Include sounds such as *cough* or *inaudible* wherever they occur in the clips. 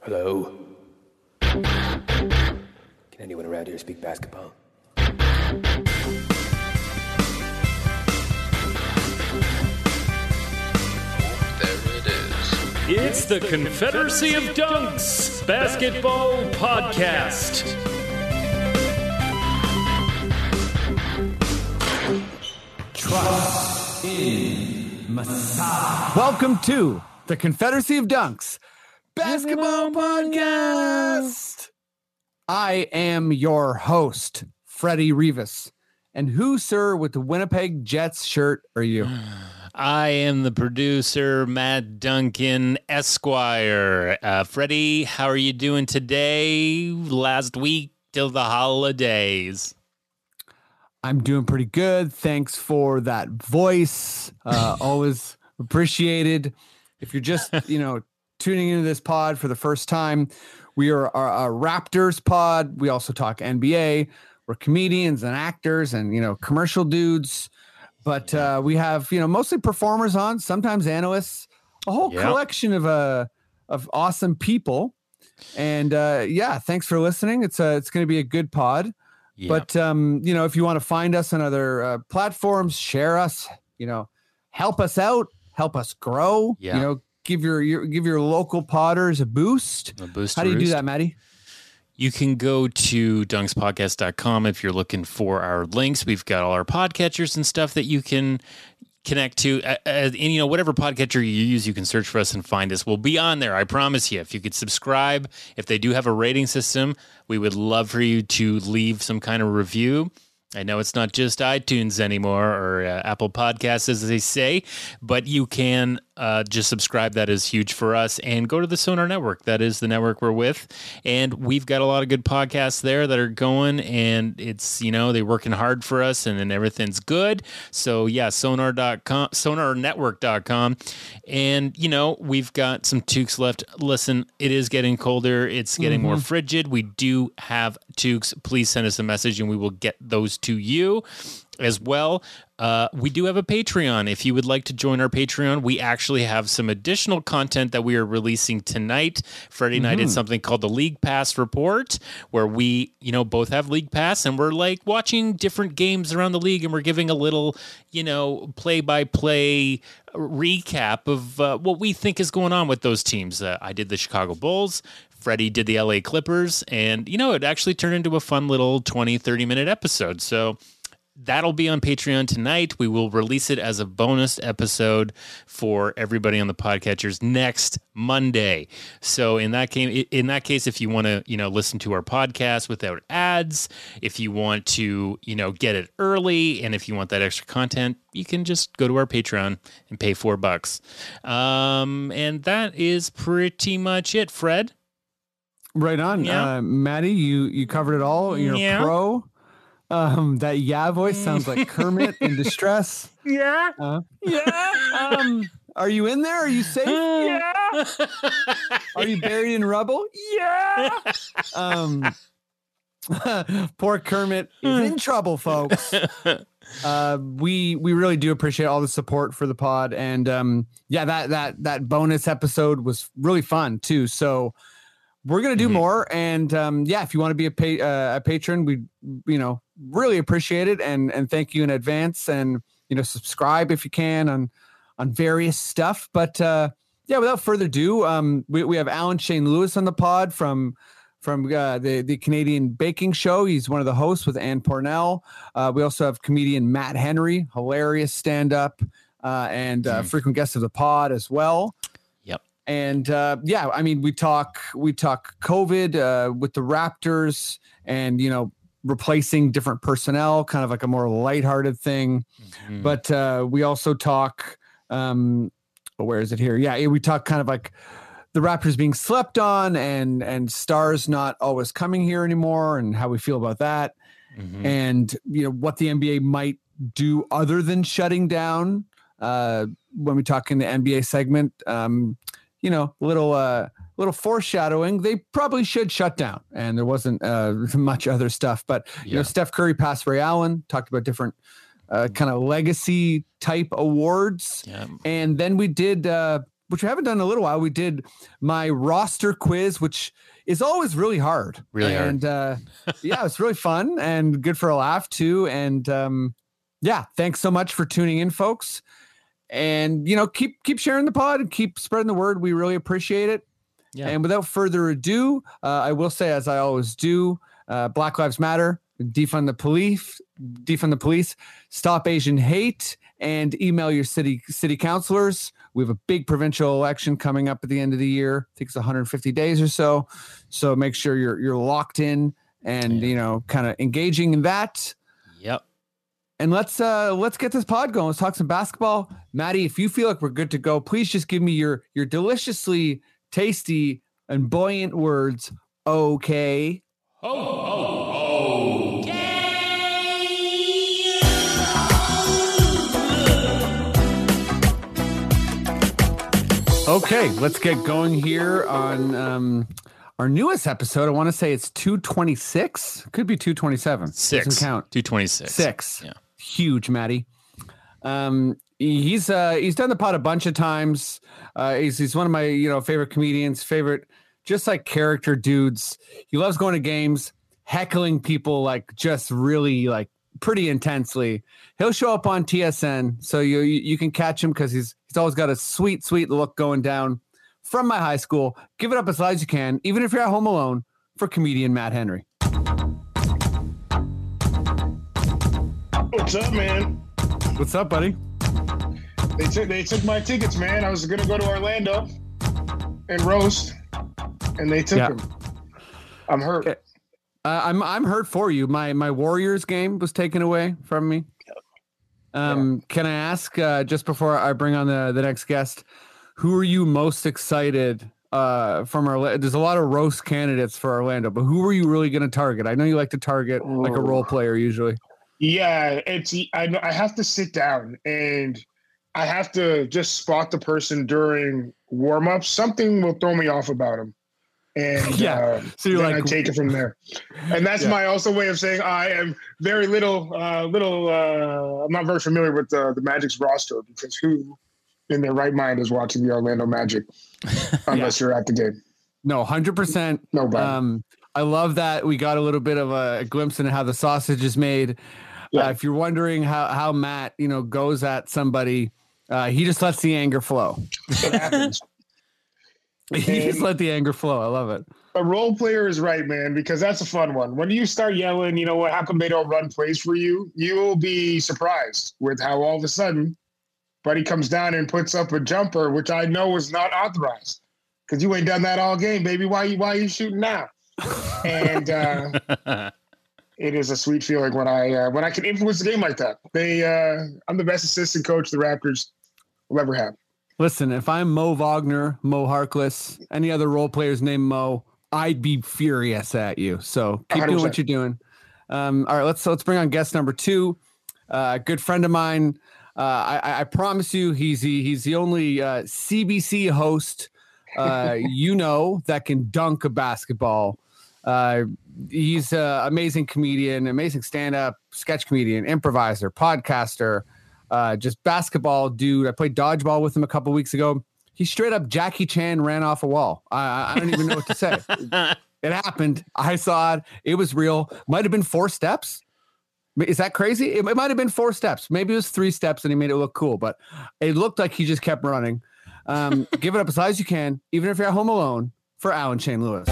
Hello? Can anyone around here speak basketball? There it is. It's the Confederacy of Dunks Basketball Podcast. Trust in Masai. Welcome to the Confederacy of Dunks Basketball Podcast. I am your host, Freddie Rivas. And who, sir, with the Winnipeg Jets shirt are you? *sighs* I am the producer, Matt Duncan Esquire. Uh, Freddie, how are you doing today? Last week till the holidays. I'm doing pretty good. Thanks for that voice. Uh, *laughs* always appreciated. If you're just, you know, tuning into this pod for the first time, we are a, Raptors pod. We also talk NBA. We're comedians and actors and, you know, commercial dudes. But uh, we have, you know, mostly performers on, sometimes analysts, a whole Yep. collection of uh of awesome people. And uh, yeah, thanks for listening. It's a, it's going to be a good pod. Yeah. But um, you know, if you want to find us on other uh, platforms, share us. You know, help us out, help us grow. Yeah. You know, give your, your give your local potters a boost. A boost How do you do that, Maddie? You can go to dunkspodcast.com if you're looking for our links. We've got all our podcatchers and stuff that you can connect to. Uh, and, you know, whatever podcatcher you use, you can search for us and find us. We'll be on there. I promise you. If you could subscribe, if they do have a rating system, we would love for you to leave some kind of review. I know it's not just iTunes anymore or uh, Apple Podcasts, as they say, but you can uh, just subscribe. That is huge for us. And go to the Sonar Network. That is the network we're with. And we've got a lot of good podcasts there that are going. And it's, you know, they're working hard for us and then everything's good. So, yeah, sonar.com, sonarnetwork.com. And, you know, we've got some toques left. Listen, it is getting colder, it's getting more frigid. We do have toques. Please send us a message and we will get those to you as well. Uh, we do have a Patreon. If you would like to join our Patreon, we actually have some additional content that we are releasing tonight. Freddie and I did something called the League Pass Report, where we, you know, both have League Pass and we're like watching different games around the league and we're giving a little, you know, play by play recap of uh, what we think is going on with those teams. Uh, I did the Chicago Bulls. Freddie did the LA Clippers. And, you know, it actually turned into a fun little 20, 30 minute episode. So, that'll be on Patreon tonight. We will release it as a bonus episode for everybody on the podcatchers next Monday. So in that case, in that case, if you want to, you know, listen to our podcast without ads, if you want to, you know, get it early, and if you want that extra content, you can just go to our Patreon and pay four bucks. Um, and that is pretty much it, Fred. Right on, Yeah. uh, Maddie. You you covered it all. You're Yeah. a pro. Um, that yeah voice sounds like Kermit in distress. *laughs* Yeah. Uh, Yeah. um, are you in there? Are you safe? *laughs* yeah. Are you buried in rubble? yeah. *laughs* Um, poor Kermit is in trouble, folks. Uh, we we really do appreciate all the support for the pod, and um, yeah, that that that bonus episode was really fun too. So we're gonna do Mhm. more, and um, yeah, if you want to be a pa- uh, a patron, we you know really appreciate it, and and thank you in advance, and you know subscribe if you can on on various stuff, but. uh yeah, without further ado, um, we, we have Alan Shane Lewis on the pod from from uh, the the Canadian Baking Show. He's one of the hosts with Ann Pornel. Uh, we also have comedian Matt Henry, hilarious stand up, uh, and uh, frequent guest of the pod as well. And uh, yeah, I mean, we talk we talk COVID uh, with the Raptors, and you know, replacing different personnel, kind of like a more lighthearted thing. Mhm. But uh, we also talk. Um, oh, where is it here? Yeah, we talk kind of like the Raptors being slept on, and and stars not always coming here anymore, and how we feel about that, Mhm. and you know what the NBA might do other than shutting down. Uh, when we talk in the NBA segment, um, you know, a little uh, little foreshadowing. They probably should shut down, and there wasn't uh, *laughs* much other stuff. But you know, Steph Curry passed Ray Allen. Talked about different uh, kind of legacy type awards. Yeah. And then we did, uh, which we haven't done in a little while. We did my roster quiz, which is always really hard. Really hard. and, uh, yeah, it's really fun and good for a laugh too. And um, yeah, thanks so much for tuning in, folks. And you know, keep keep sharing the pod and keep spreading the word. We really appreciate it. Yeah. And without further ado, uh, I will say, as I always do, uh, Black Lives Matter, defund the police, defund the police, stop Asian hate, and email your city city councilors. We have a big provincial election coming up at the end of the year. I think it's 150 days or so. So make sure you're you're locked in and Yeah. you know kind of engaging in that. Yep. And let's uh let's get this pod going. Let's talk some basketball. Maddie, if you feel like we're good to go, please just give me your your deliciously tasty and buoyant words. Okay. Okay, let's get going here on um, our newest episode. I want to say it's 226. Could be 227. Six. Doesn't count. 226. Six. Yeah. Huge, Maddie. Um, he's uh he's done the pod a bunch of times. Uh, he's he's one of my you know favorite comedians, favorite just like character dudes. He loves going to games, heckling people like just really like pretty intensely. He'll show up on TSN, so you, you can catch him because he's he's always got a sweet sweet look going down from my high school. Give it up as loud as you can, even if you're at home alone. For comedian Matt Henry. What's up, man? What's up, buddy? They took they took my tickets, man. I was gonna go to Orlando and roast, and they took Yeah. them. I'm hurt. Okay. Uh, I'm I'm hurt for you. My my Warriors game was taken away from me. Um, can I ask uh, just before I bring on the the next guest, who are you most excited uh, from Orlando? There's a lot of roast candidates for Orlando, but who are you really going to target? I know you like to target like a role player usually. Yeah, it's I I have to sit down and I have to just spot the person during warm up. Something will throw me off about him, and *laughs* Yeah. uh, So you're like, I take it from there. And that's Yeah. my also way of saying I am very little, uh, little. Uh, I'm not very familiar with the, the Magic's roster because who in their right mind is watching the Orlando Magic *laughs* unless you're at the game? no, hundred percent. Nobody. Um, I love that we got a little bit of a, glimpse into how the sausage is made. Yeah. Uh, if you're wondering how how Matt you know goes at somebody, uh, he just lets the anger flow. it happens. *laughs* He just let the anger flow. I love it. a role player is right, man, because that's a fun one. When you start yelling, you know what? How come they don't run plays for you? You will be surprised with how all of a sudden, Buddy comes down and puts up a jumper, which I know is not authorized, because you ain't done that all game, baby. Why you why you shooting now? *laughs* And uh, it is a sweet feeling when I uh, when I can influence the game like that. They, uh, I'm the best assistant coach the Raptors will ever have. Listen, if I'm Mo Wagner, Mo Harkless, any other role players named Mo, I'd be furious at you. So keep doing what you're doing. Um, all right, let's let's bring on guest number two. Uh, good friend of mine. Uh, I, I promise you, he's the, he's the only uh, CBC host uh, *laughs* you know that can dunk a basketball. He's an amazing comedian, amazing stand-up, sketch comedian, improviser, podcaster, uh, just basketball dude. I played dodgeball with him a couple weeks ago. He straight up Jackie Chan ran off a wall. I, I- I don't even know what to say. *laughs* it happened. I saw it. It was real. Might have been four steps. Is that crazy? It, it might have been four steps. Maybe it was three steps and he made it look cool, but it looked like he just kept running. Um, give it up as high as you can, even if you're at home alone, for Alan Shane Lewis.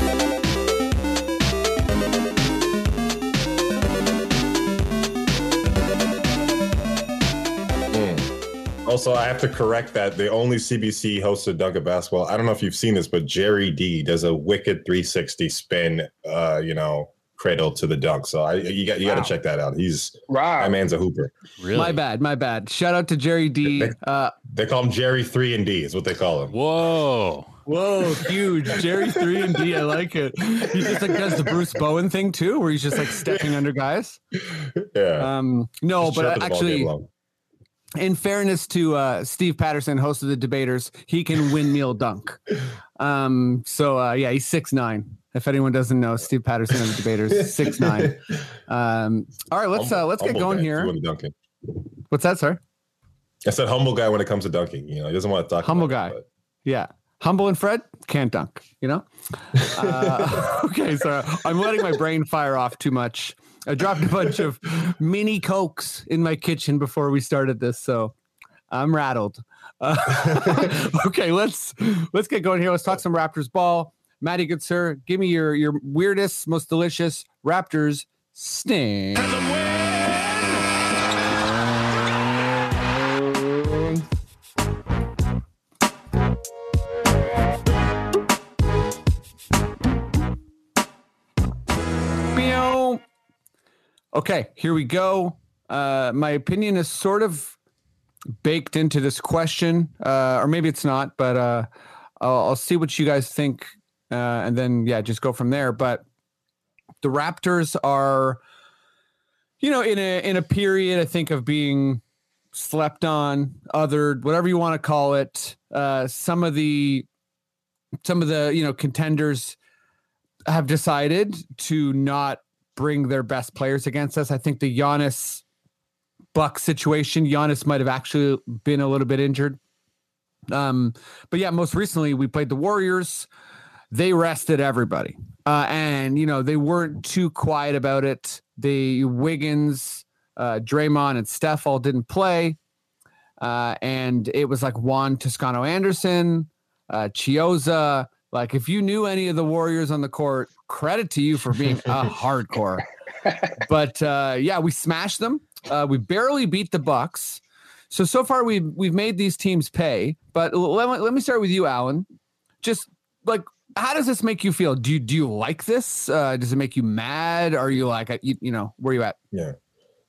Also, I have to correct that the only CBC hosted dunk of basketball. I don't know if you've seen this, but Jerry D does a wicked 360 spin. Uh, you know, cradle to the dunk. So I, you got you got to check that out. He's Wow. that man's a hooper. Really? My bad, my bad. Shout out to Jerry D. Uh, They call him Jerry Three and D is what they call him. Whoa. whoa, huge Jerry three and D. I like it. He just like does the Bruce Bowen thing too, where he's just like stepping under guys. Yeah. Um, no, Just but chirping the game actually, long. In fairness to uh, Steve Patterson, host of the debaters, he can windmill dunk. Um, so uh, yeah, he's six nine. If anyone doesn't know, Steve Patterson of the debaters, six nine. Um, all right, let's uh, let's get going here. when he dunking. What's that, sir? I said humble guy when it comes to dunking. You know, he doesn't want to talk. Humble guy. it, Yeah. Humble and Fred can't dunk, you know? *laughs* Uh, *laughs* okay, so I'm letting my brain fire off too much. I dropped a bunch of *laughs* mini cokes in my kitchen before we started this, so I'm rattled. Uh, *laughs* okay, let's let's get going here. Let's talk some Raptors ball. Matty, good sir, give me your your weirdest, most delicious Raptors sting. Okay, here we go. Uh, my opinion is sort of baked into this question, uh, or maybe it's not, but uh, I'll, I'll see what you guys think, uh, and then yeah, just go from there. But the Raptors are, you know, in a in a period I think of being slept on, othered, whatever you want to call it. Uh, some of the some of the you know contenders have decided to not bring their best players against us. I think the Giannis Buck situation, Giannis might have actually been a little bit injured. Um, but yeah, most recently we played the Warriors. They rested everybody. Uh, and you know, they weren't too quiet about it. The Wiggins, uh, Draymond, and Steph all didn't play. Uh, and it was like Juan Toscano Anderson, uh, Chiozza. Like, if you knew any of the Warriors on the court, credit to you for being a hardcore. *laughs* But uh, yeah, we smashed them. Uh, we barely beat the Bucks. So so far we've we've made these teams pay. But let me, let me start with you, Alan. Just like how does this make you feel? Do you do you like this? Uh, does it make you mad? Are you like uh, you, you know where you at? Yeah.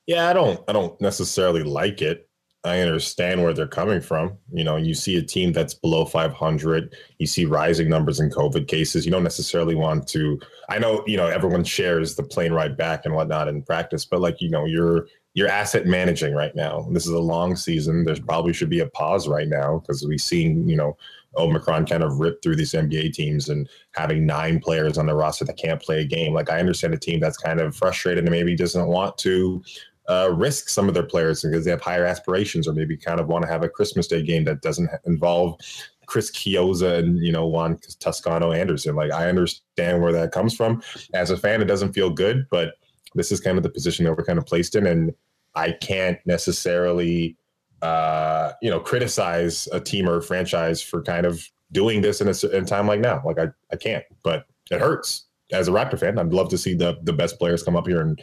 Yeah, I don't I don't necessarily like it. I understand where they're coming from. You know, you see a team that's below 500, you see rising numbers in COVID cases. You don't necessarily want to. I know, you know, everyone shares the plane ride back and whatnot in practice, but like, you know, you're you're asset managing right now. This is a long season. There's probably should be a pause right now because we've seen, you know, Omicron kind of rip through these NBA teams and having nine players on the roster that can't play a game. Like I understand a team that's kind of frustrated and maybe doesn't want to uh, risk some of their players because they have higher aspirations or maybe kind of want to have a Christmas Day game that doesn't involve Chris Chiozza and you know Juan Toscano Anderson. Like I understand where that comes from. As a fan, it doesn't feel good, but this is kind of the position that we're kind of placed in, and I can't necessarily uh, you know criticize a team or a franchise for kind of doing this in a, time like now. Like I, I can't, but it hurts. As a Raptor fan, I'd love to see the the best players come up here and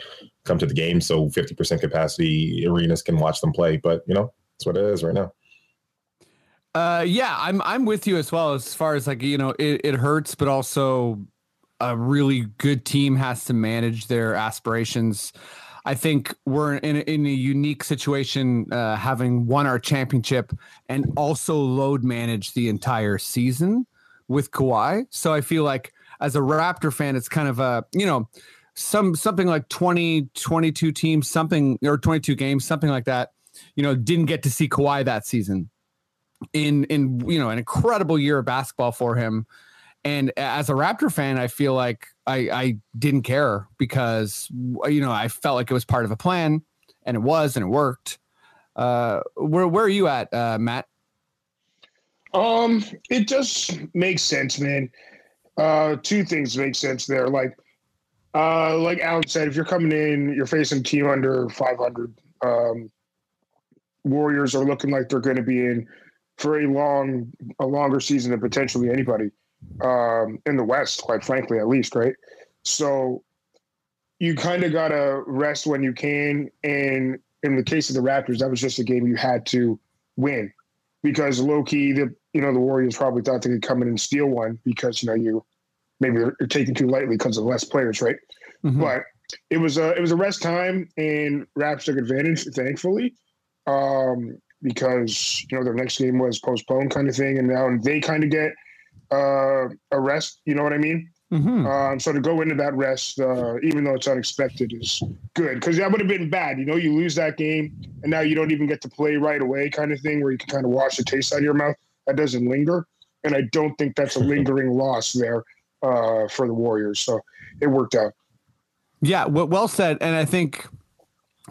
come to the game so 50% capacity arenas can watch them play. But you know, that's what it is right now. Uh, yeah, I'm I'm with you as well as far as like you know it, it hurts, but also a really good team has to manage their aspirations. I think we're in a, in a unique situation, uh, having won our championship and also load manage the entire season with Kawhi. So I feel like as a Raptor fan, it's kind of a you know some something like 20, 22 teams, something or 22 games, something like that. You know, didn't get to see Kawhi that season in in you know an incredible year of basketball for him and as a raptor fan i feel like i i didn't care because you know i felt like it was part of a plan and it was and it worked uh where where are you at uh matt Um, it just makes sense, man. Uh, two things make sense there. Like, uh, like Alan said, if you're coming in, you're facing team under 500. Um, Warriors are looking like they're going to be in for a long, a longer season than potentially anybody um, in the West, quite frankly, at least, right? So you kind of gotta rest when you can, and in the case of the Raptors, that was just a game you had to win because low key, the you know the Warriors probably thought they could come in and steal one because you know you maybe you're, you're taking too lightly because of less players, right? Mhm. But it was a it was a rest time, and Raps took advantage, thankfully, um, because you know their next game was postponed, kind of thing, and now they kind of get uh, a rest. You know what I mean? Mhm. Um, so to go into that rest, uh, even though it's unexpected, is good because that would have been bad. You know, you lose that game, and now you don't even get to play right away, kind of thing, where you can kind of wash the taste out of your mouth. That doesn't linger, and I don't think that's a *laughs* lingering loss there uh, for the Warriors. So it worked out. Yeah, well, said. And I think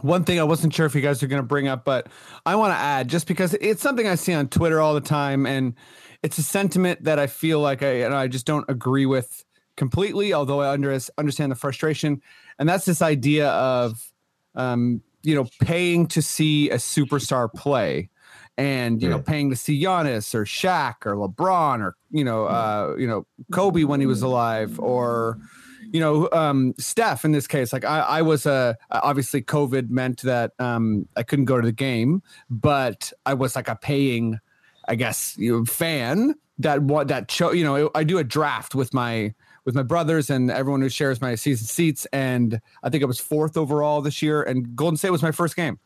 one thing I wasn't sure if you guys are going to bring up, but I want to add just because it's something I see on Twitter all the time, and it's a sentiment that I feel like I and I just don't agree with completely. Although I under, understand the frustration, and that's this idea of um, you know paying to see a superstar play. And you know, paying to see Giannis or Shaq or LeBron or you know, uh, you know, Kobe when he was alive, or you know, um, Steph in this case, like I, I was uh, obviously COVID meant that um, I couldn't go to the game, but I was like a paying, I guess, you know, fan that what that show, you know, I do a draft with my with my brothers and everyone who shares my season seats, and I think I was fourth overall this year, and Golden State was my first game.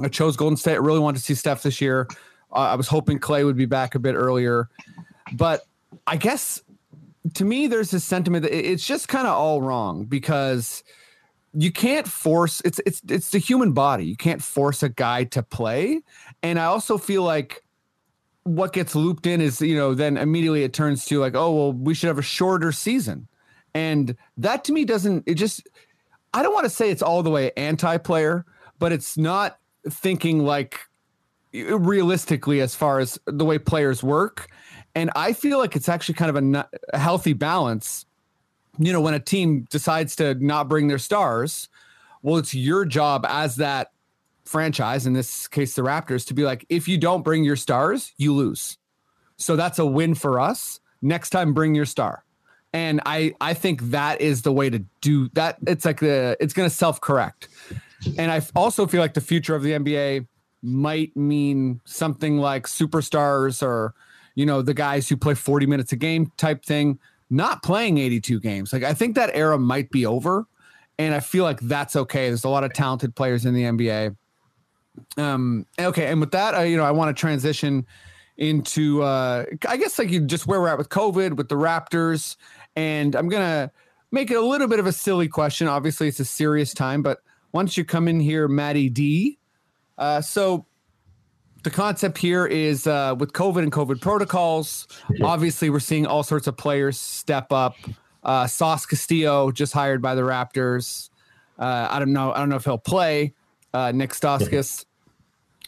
I chose Golden State. I really wanted to see Steph this year. Uh, I was hoping Clay would be back a bit earlier, but I guess to me, there's this sentiment that it's just kind of all wrong because you can't force it's it's it's the human body. You can't force a guy to play, and I also feel like what gets looped in is you know then immediately it turns to like oh well we should have a shorter season, and that to me doesn't it just I don't want to say it's all the way anti-player, but it's not thinking like realistically as far as the way players work. And I feel like it's actually kind of a, a healthy balance. You know, when a team decides to not bring their stars, well, it's your job as that franchise, in this case, the Raptors, to be like, if you don't bring your stars, you lose. So that's a win for us. Next time, bring your star. And I, I think that is the way to do that. It's like the, it's going to self correct. And I also feel like the future of the NBA might mean something like superstars or you know the guys who play 40 minutes a game type thing not playing 82 games. Like i think that era might be over and i feel like that's okay. There's a lot of talented players in the nba um okay and with that I, you know i want to transition into uh i guess like you just where we're at with covid with the raptors and i'm gonna make it a little bit of a silly question. Obviously it's a serious time but once you come in here maddie d uh, so the concept here is uh, with COVID and COVID protocols. Obviously, we're seeing all sorts of players step up. Uh, Sauce Castillo just hired by the Raptors. Uh, I don't know. I don't know if he'll play. Uh, Nik Stauskas.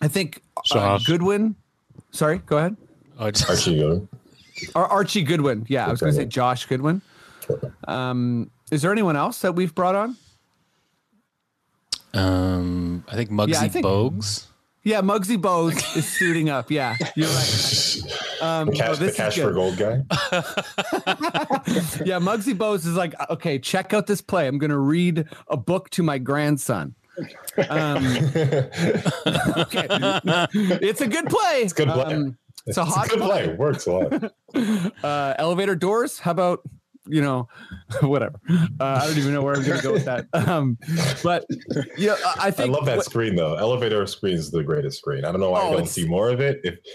I think uh, Goodwin. Sorry, go ahead. Archie Goodwin. Or Archie Goodwin. Yeah, I was going to say Josh Goodwin. Um, is there anyone else that we've brought on? Um, I think Muggsy Yeah, I think- Bogues. Yeah, Muggsy Bogues is suiting up. Yeah, you're right. Um, Cash, oh, the this is cash good. for gold guy. *laughs* yeah, Muggsy Bogues is like, okay, check out this play. I'm going to read a book to my grandson. Um, *laughs* okay. It's a good play. It's a good play. Um, it's a It's hot a good play. Works a lot. *laughs* Uh, elevator doors. How about you know, *laughs* whatever. Uh, I don't even know where I'm going to go with that. *laughs* Um, but yeah, I I I love that what- screen though. Elevator screen is the greatest screen. I don't know why Oh, I don't see more of it. It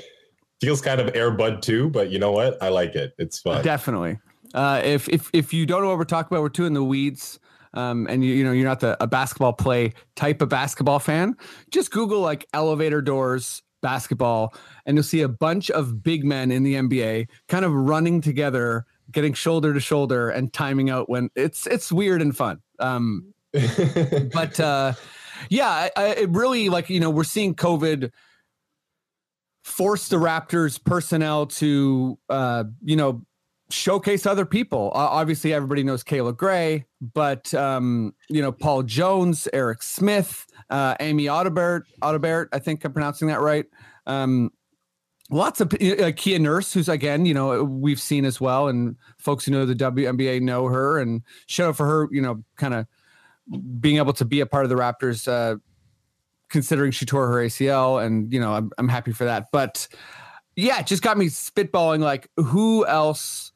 feels kind of airbud too, but you know what? I like it. It's fun. Definitely. Uh, if if if you don't know what we're talking about, we're two in the weeds. Um, and you you know you're not the a basketball play type of basketball fan. Just Google like elevator doors basketball, and you'll see a bunch of big men in the NBA kind of running together, getting shoulder to shoulder, and timing out when it's it's weird and fun. Um, *laughs* but uh, yeah, I, it really like you know we're seeing COVID force the Raptors personnel to uh, you know showcase other people. Uh, obviously, everybody knows Kayla Gray, but um, you know Paul Jones, Eric Smith, uh, Amy Audibert, Audibert. I think I'm pronouncing that right. Um, lots of uh, Kia Nurse, who's again, you know, we've seen as well, and folks who know the WNBA know her, and shout out for her, you know, kind of being able to be a part of the Raptors, uh, considering she tore her ACL, and you know, I'm I'm happy for that. But yeah, it just got me spitballing. Like, who else?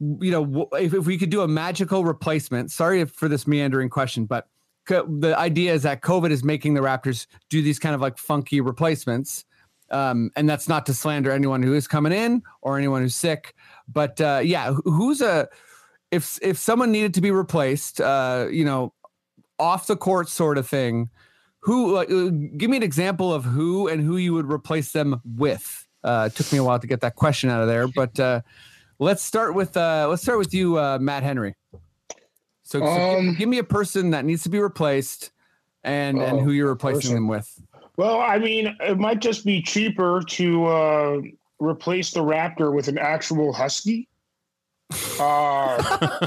You know, if, if we could do a magical replacement. Sorry for this meandering question, but the idea is that COVID is making the Raptors do these kind of like funky replacements um, and that's not to slander anyone who is coming in or anyone who's sick, but uh, yeah, who's a if if someone needed to be replaced, uh, you know, off the court sort of thing. Who uh, give me an example of who and who you would replace them with? Uh, it took me a while to get that question out of there, but uh, let's start with uh, let's start with you, uh, Matt Henry. So, so Um, give, give me a person that needs to be replaced, and and Oh, who you're replacing person. them with. Well, I mean, it might just be cheaper to uh, replace the Raptor with an actual Husky. Uh, *laughs*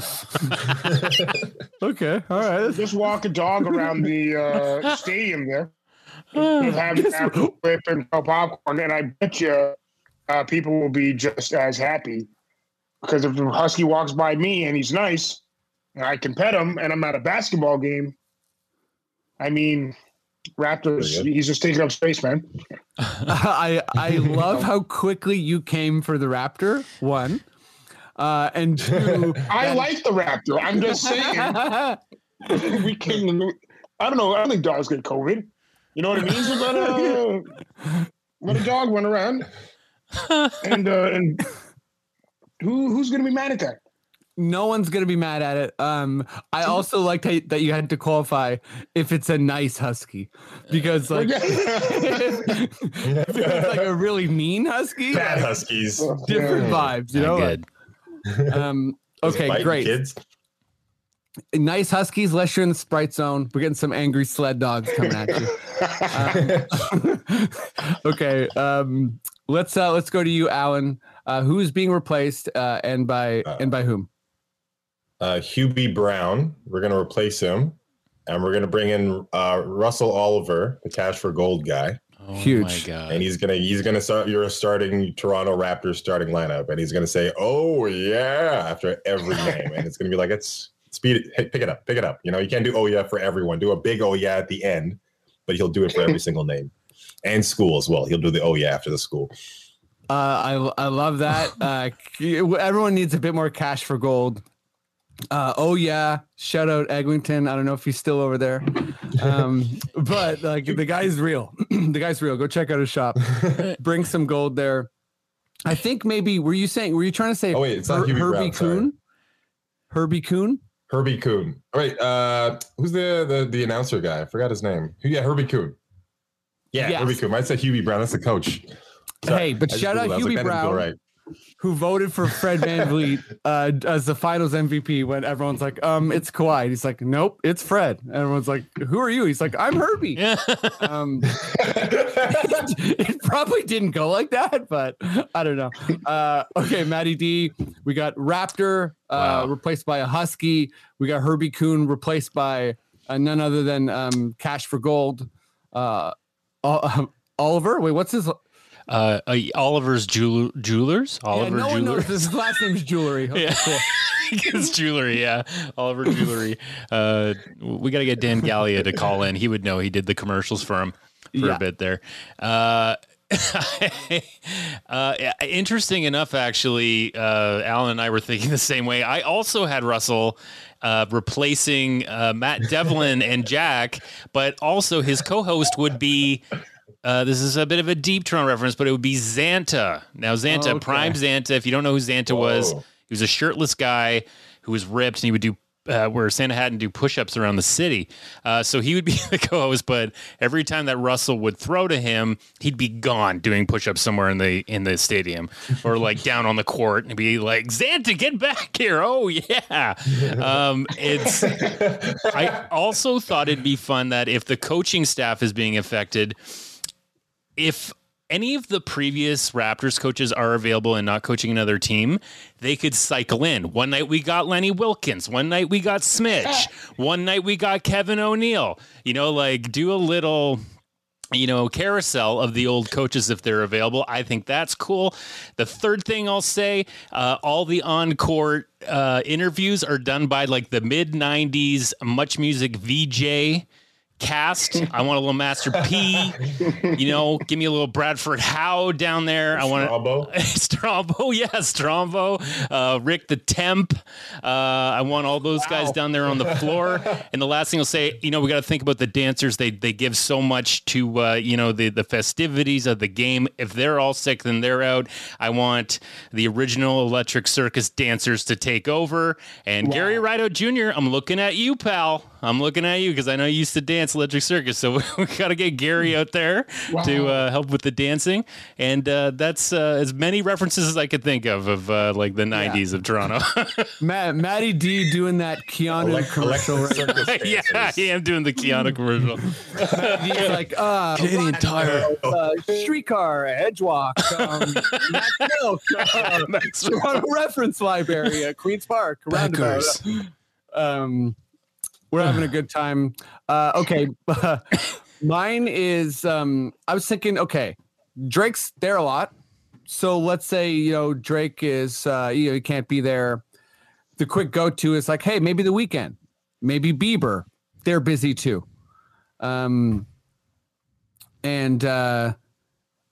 Okay, all right. just walk a dog around the uh, stadium there. *sighs* and have an whip and popcorn, and I bet you uh, people will be just as happy. Because if the Husky walks by me and he's nice, and I can pet him, and I'm at a basketball game, I mean, Raptors, he's just taking up space, man. *laughs* I I love how quickly you came for the Raptor. One, uh, and two. *laughs* I like the Raptor. I'm just saying. *laughs* we can. I don't know. I don't think dogs get COVID. You know what it means? But uh, let a dog run around, and uh, and who who's gonna be mad at that? No one's gonna be mad at it. Um, I *laughs* also liked how, that you had to qualify if it's a nice husky, because like *laughs* *laughs* if it's like a really mean husky, Bad Huskies. different vibes. You know. Not good. Um. Okay, great. Kids. Nice huskies. Unless you're in the Sprite Zone, we're getting some angry sled dogs coming at you. Um, okay. Um. Let's uh. Let's go to you, Alan. Uh, who's being replaced? Uh. And by Uh, and by whom? Uh, Hubie Brown. We're going to replace him, and we're going to bring in uh, Russell Oliver, the cash for gold guy, Oh Huge. my god. and he's gonna he's gonna start your starting Toronto Raptors starting lineup, and he's gonna say, "Oh yeah," after every name, and it's gonna be like, "It's speed it, hey, pick it up, pick it up." You know, you can't do "Oh yeah" for everyone. Do a big "Oh yeah" at the end, but he'll do it for every *laughs* single name, and school as well. He'll do the "Oh yeah" after the school. Uh, I I love that. Uh, *laughs* everyone needs a bit more cash for gold. Uh, oh yeah, shout out Eglinton. I don't know if he's still over there, um, *laughs* but like the guy's real. *clears throat* the guy's real. Go check out his shop. *laughs* Bring some gold there. I think maybe were you saying were you trying to say Oh, wait, it's not Hubie Herbie. Kuhn? Herbie Kuhn. Herbie Kuhn. All right, uh, who's the, the the announcer guy? I forgot his name. Who? Yeah, Herbie Kuhn. Yeah, Yes. Herbie Kuhn. I said Hubie Brown. That's the coach. Sorry, Hey, but I shout out Googled it. I was Hubie that Brown. Right. Who voted for Fred Van *laughs* Vliet uh, as the Finals MVP when everyone's like, um, it's Kawhi. He's like, nope, it's Fred. And everyone's like, who are you? He's like, I'm Herbie. Yeah. Um, *laughs* it probably didn't go like that, but I don't know. Uh, okay, Matty D. We got Raptor uh, Wow. replaced by a Husky. We got Herbie Kuhn replaced by uh, none other than um, Cash for Gold. Uh, Ol- *laughs* Oliver. Wait, what's his? Uh, uh, Oliver's jewel- jewelers. Oliver yeah, no one knows his last name's Jewelry. *laughs* Okay, Yeah. cool. *laughs* It's jewelry, yeah. Oliver jewelry. Uh, we got to get Dan Gallia to call in. He would know. He did the commercials for him for Yeah. a bit there. Uh, *laughs* uh, interesting enough, actually, uh, Alan and I were thinking the same way. I also had Russell uh, replacing uh, Matt Devlin and Jack, but also his co-host would be. Uh, this is a bit of a deep Toronto reference, but it would be Xanta. Now, Xanta, Okay. Prime Xanta. If you don't know who Xanta was, he was a shirtless guy who was ripped, and he would do uh, where Santa had and do push-ups around the city. Uh, so he would be *laughs* the co-host, but every time that Russell would throw to him, he'd be gone doing push-ups somewhere in the in the stadium *laughs* or like down on the court, and be like, "Xanta, get back here!" Oh yeah. *laughs* Um, it's. I also thought it'd be fun that if the coaching staff is being affected, if any of the previous Raptors coaches are available and not coaching another team, they could cycle in. One night we got Lenny Wilkens. One night we got Smitch. *laughs* One night we got Kevin O'Neill. You know, like do a little you know, carousel of the old coaches if they're available. I think that's cool. The third thing I'll say, uh, all the encore uh, interviews are done by like the mid '90s Much Music VJ cast. I want a little Master T. You know, give me a little Bradford How down there. I want Strombo. *laughs* Strombo, yeah, Strombo, uh, Rick the Temp. Uh, I want all those guys down there on the *laughs* floor. and the last thing I'll say, you know, we got to think about the dancers. They they give so much to uh, you know the the festivities of the game. If they're all sick, then they're out. I want the original Electric Circus dancers to take over. And Gary Rido Jr., I'm looking at you, pal. I'm looking at you because I know you used to dance Electric Circus. So *laughs* we got to get Gary out there to uh, help with the dancing. And uh, that's uh, as many references as I could think of of uh, like the 90s of Toronto. *laughs* Matt, Matty D doing that Keanu Elect- commercial. electric Right? circus *laughs* yeah, dancers. I am doing the Keanu commercial. He's like, uh, Canadian Tire. uh, streetcar, edgewalk, um, Matt Silk, uh, Toronto Reference Library Queens Park, roundabout. Um, we're having a good time. Uh, okay, *laughs* mine is. Um, I was thinking, okay, Drake's there a lot, so let's say you know Drake is, uh, you know, he can't be there. The quick go-to is like, hey, maybe the Weeknd, maybe Bieber. They're busy too. Um, and uh,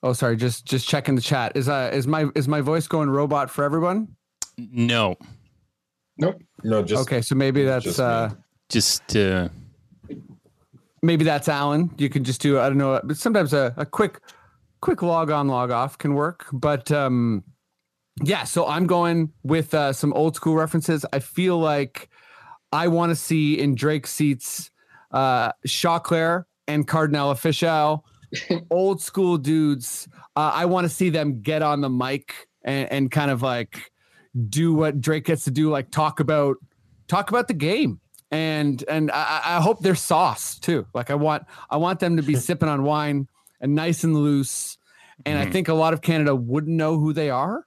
oh, sorry, just just checking the chat. Is uh is my is my voice going robot for everyone? No, Nope. No, just okay, so maybe that's just me. Just uh, maybe that's Alan. You can just do I don't know, but sometimes a, a quick quick log on log off can work. But um yeah, so I'm going with uh, some old school references. I feel like I want to see in Drake seats uh Choclair and Kardinal Offishall, *laughs* old school dudes. Uh, I want to see them get on the mic and, and kind of like do what Drake gets to do, like talk about talk about the game. And and I, I hope they're sauce too. Like I want I want them to be *laughs* sipping on wine and nice and loose. And I think a lot of Canada wouldn't know who they are,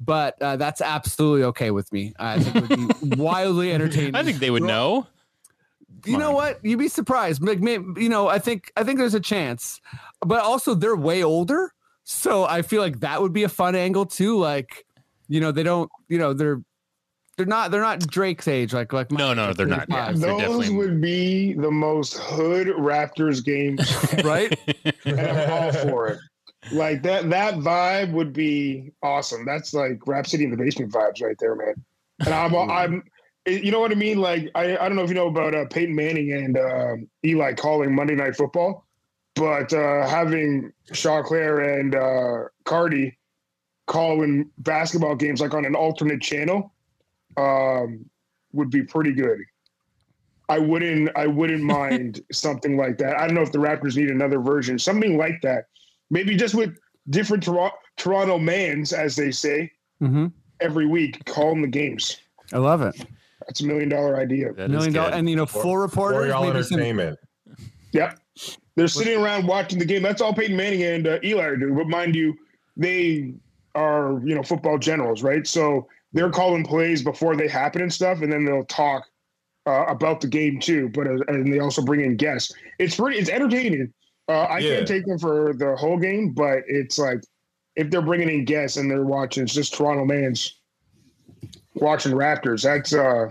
but uh, that's absolutely okay with me. I think it would be *laughs* wildly entertaining. I think they would know. you know what? You'd be surprised. Like, you know, I think I think there's a chance, but also they're way older, so I feel like that would be a fun angle too. Like, you know, they don't, you know, they're they're not they're not Drake's age. Like, like No, no, they're not. Yeah, 35, they're Those definitely- would be the most hood Raptors games, *laughs* *laughs* right? and I'm all for it. Like that that vibe would be awesome. That's like Rap City in the basement vibes right there, man. And I'm I'm you know what I mean? Like I, I don't know if you know about uh, Peyton Manning and uh, Eli calling Monday Night Football, but uh, having Choclair and uh, Cardi calling basketball games like on an alternate channel um, would be pretty good. I wouldn't I wouldn't *laughs* mind something like that. I don't know if the Raptors need another version, something like that. Maybe just with different Tor- Toronto mans, as they say, hmm every week calling the games. I love it. That's a million dollar idea. That is Million dollar, and you know, For- full for reporters, y'all maybe some. Yep. They're sitting around watching the game. That's all Peyton Manning and uh, Eli do. But mind you, they are you know football generals, right? So they're calling plays before they happen and stuff, and then they'll talk uh, about the game too. But uh, and they also bring in guests. It's pretty. It's entertaining. Uh, I Yeah. can't take them for the whole game, but it's like if they're bringing in guests and they're watching, it's just Toronto man's watching Raptors. That's uh.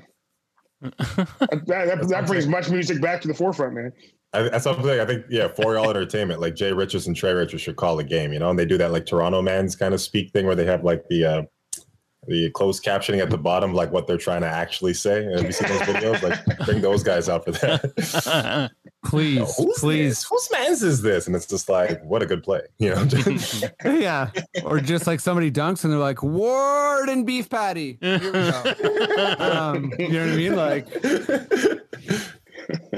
*laughs* that, that, that brings much music back to the forefront, man. I, that's something I think, yeah, for y'all entertainment, like Jay Richards and Trey Richards should call a game, you know, and they do that like Toronto man's kind of speak thing where they have like the uh the closed captioning at the bottom, like what they're trying to actually say. Have you seen those videos? Like bring those guys out for that. *laughs* please, Who's please, this? Whose man's is this? And it's just like, what a good play, you know. *laughs* yeah. Or just like somebody dunks and they're like, Ward and beef patty. Here we go. *laughs* um, you know what I mean? Like,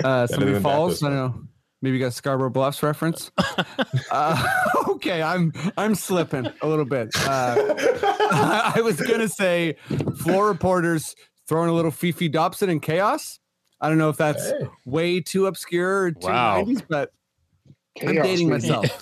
uh, somebody falls. I don't know. Maybe you got Scarborough Bluffs reference. *laughs* uh, *laughs* okay, I'm I'm slipping a little bit. Uh, *laughs* I was gonna say floor reporters throwing a little Fefe Dobson in chaos. I don't know if that's Hey. way too obscure or too Wow. 90s, but I'm Chaos, dating baby. myself.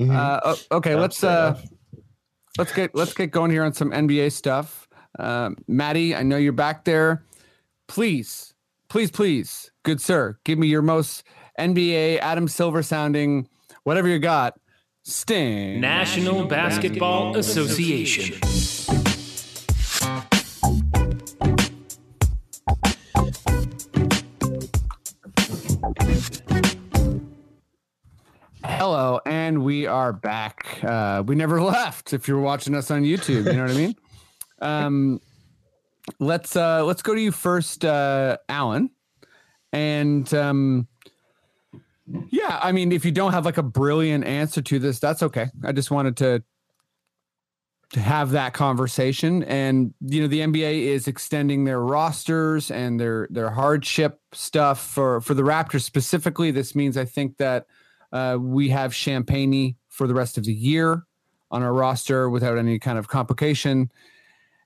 Uh, o- okay, let's uh, let's get let's get going here on some NBA stuff. Um, Maddie, I know you're back there. Please, please, please, good sir, give me your most NBA Adam Silver sounding, whatever you got. Sting. National Basketball Association. Hello, and we are back. Uh, we never *laughs* left. If you're watching us on YouTube, you know what I mean. *laughs* Um, let's uh, let's go to you first, uh, Alan. And um, yeah, I mean, if you don't have like a brilliant answer to this, that's okay. I just wanted to to have that conversation. And you know, the NBA is extending their rosters and their their hardship stuff for for the Raptors specifically. This means I think that uh, we have Champagnie for the rest of the year on our roster without any kind of complication.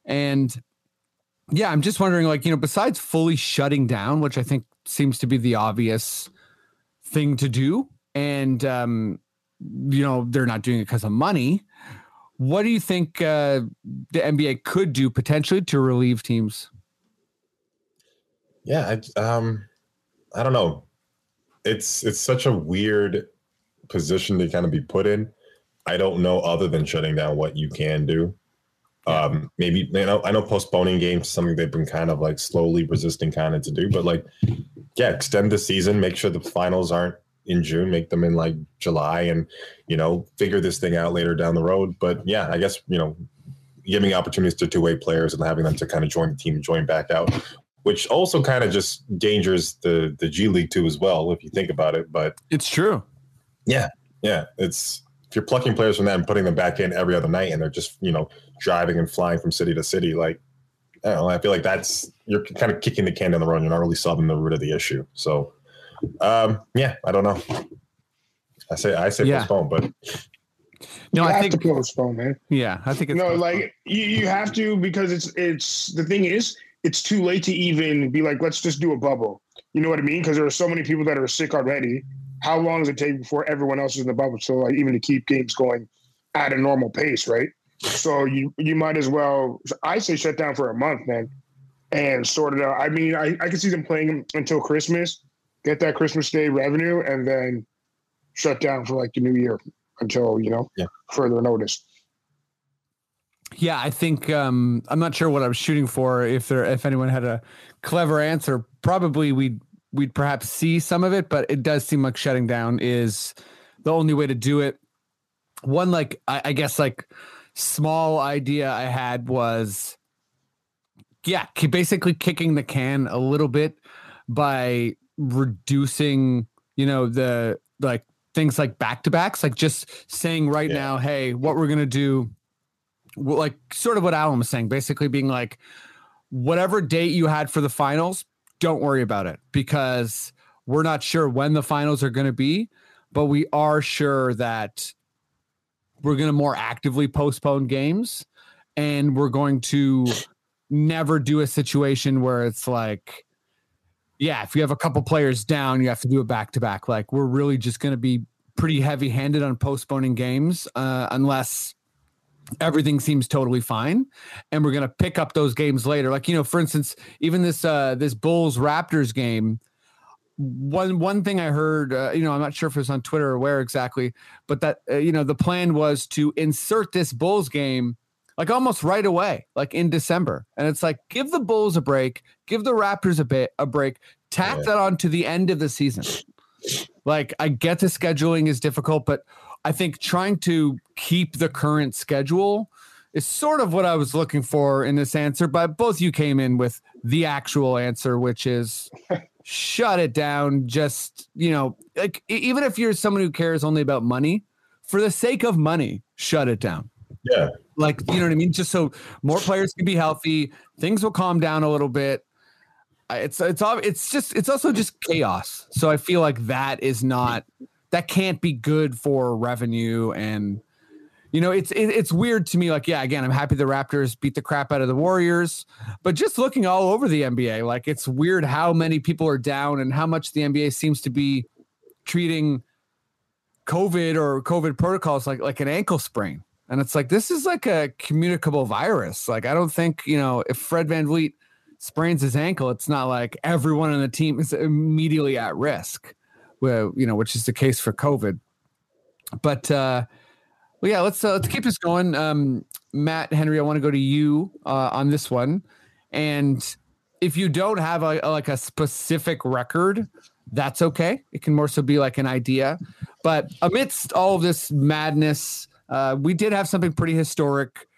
And yeah, I'm just wondering, like, you know, besides fully shutting down, which I think seems to be the obvious thing to do, and um, you know, they're not doing it because of money. What do you think uh, the NBA could do potentially to relieve teams? Yeah, I, um, I don't know. It's it's such a weird position to kind of be put in. I don't know other than shutting down what you can do. Um, maybe you know I know postponing games is something they've been kind of like slowly resisting kind of to do, but like yeah, extend the season, make sure the finals aren't in June, make them in like July, and you know figure this thing out later down the road. But yeah, I guess you know giving opportunities to two way players and having them to kind of join the team and join back out, which also kind of just dangers the the G League too as well if you think about it. But It's true. Yeah, yeah, it's if you're plucking players from that and putting them back in every other night, and they're just you know driving and flying from city to city, like I don't know. I feel like that's you're kind of kicking the can down the road. You're not really solving the root of the issue. So, um, yeah, I don't know. I say I say Yeah. postpone, but No, you I have think to postpone, man. yeah, I think it's no, like you, you have to because it's it's the thing is it's too late to even be like let's just do a bubble. You know what I mean? Because there are so many people that are sick already. How long does it take before everyone else is in the bubble? So like even to keep games going at a normal pace, right? So you you might as well. I say shut down for a month, man, and sort it out. I mean, I I can see them playing until Christmas, get that Christmas Day revenue, and then shut down for like the New Year until you know Yeah. further notice. Yeah, I think um, I'm not sure what I was shooting for. If there, if anyone had a clever answer, probably we'd we'd perhaps see some of it. But it does seem like shutting down is the only way to do it. One, like I, I guess, like small idea I had was, yeah, basically kicking the can a little bit by reducing, you know, the like things like back to backs, like just saying right Yeah. now, hey, what we're gonna do like sort of what Alan was saying, basically being like, whatever date you had for the finals, don't worry about it because we're not sure when the finals are going to be, but we are sure that we're going to more actively postpone games and we're going to never do a situation where it's like, yeah, if you have a couple players down, you have to do it back to back. Like, we're really just going to be pretty heavy handed on postponing games uh, unless everything seems totally fine and we're going to pick up those games later. Like you know for instance even this uh this bulls raptors game one one thing i heard uh, you know i'm not sure if it was on twitter or where exactly but that uh, you know the plan was to insert this bulls game like almost right away like in december. And it's like give the bulls a break give the raptors a bit a break tack Yeah. that on to the end of the season. Like i get the scheduling is difficult but i think trying to keep the current schedule is sort of what i was looking for in this answer but both you came in with the actual answer which is shut it down just you know like even if you're someone who cares only about money for the sake of money, shut it down. Yeah. Like, you know what I mean? Just so more players can be healthy, things will calm down a little bit. It's it's all it's just it's also just chaos. So I feel like that is not that can't be good for revenue. And you know it's it, it's weird to me like yeah again i'm happy the raptors beat the crap out of the warriors but just looking all over the nba like it's weird how many people are down and how much the nba seems to be treating covid or covid protocols like like an ankle sprain. And it's like this is like a communicable virus. Like i don't think you know if fred vanvleet sprains his ankle it's not like everyone on the team is immediately at risk you know which is the case for covid but uh well, yeah, let's uh, let's keep this going. Um, Matt Henry, I want to go to you uh, on this one, and if you don't have a, a- like a specific record, that's okay. It can more so be like an idea. But amidst all of this madness, uh, we did have something pretty historic.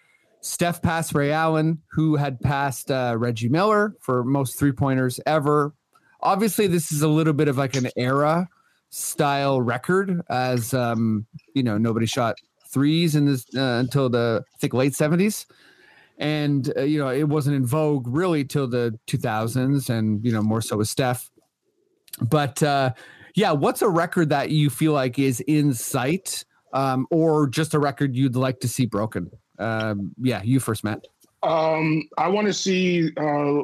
Steph passed Ray Allen, who had passed uh, Reggie Miller for most three pointers ever. Obviously, this is a little bit of like an era style record, as um, you know, nobody shot threes in this uh, until the I think late seventies, and uh, you know it wasn't in vogue really till the two thousands, and you know more so with Steph. But uh, yeah, what's a record that you feel like is in sight, um, or just a record you'd like to see broken? Um, yeah, you first, Matt. Um, I want to see uh,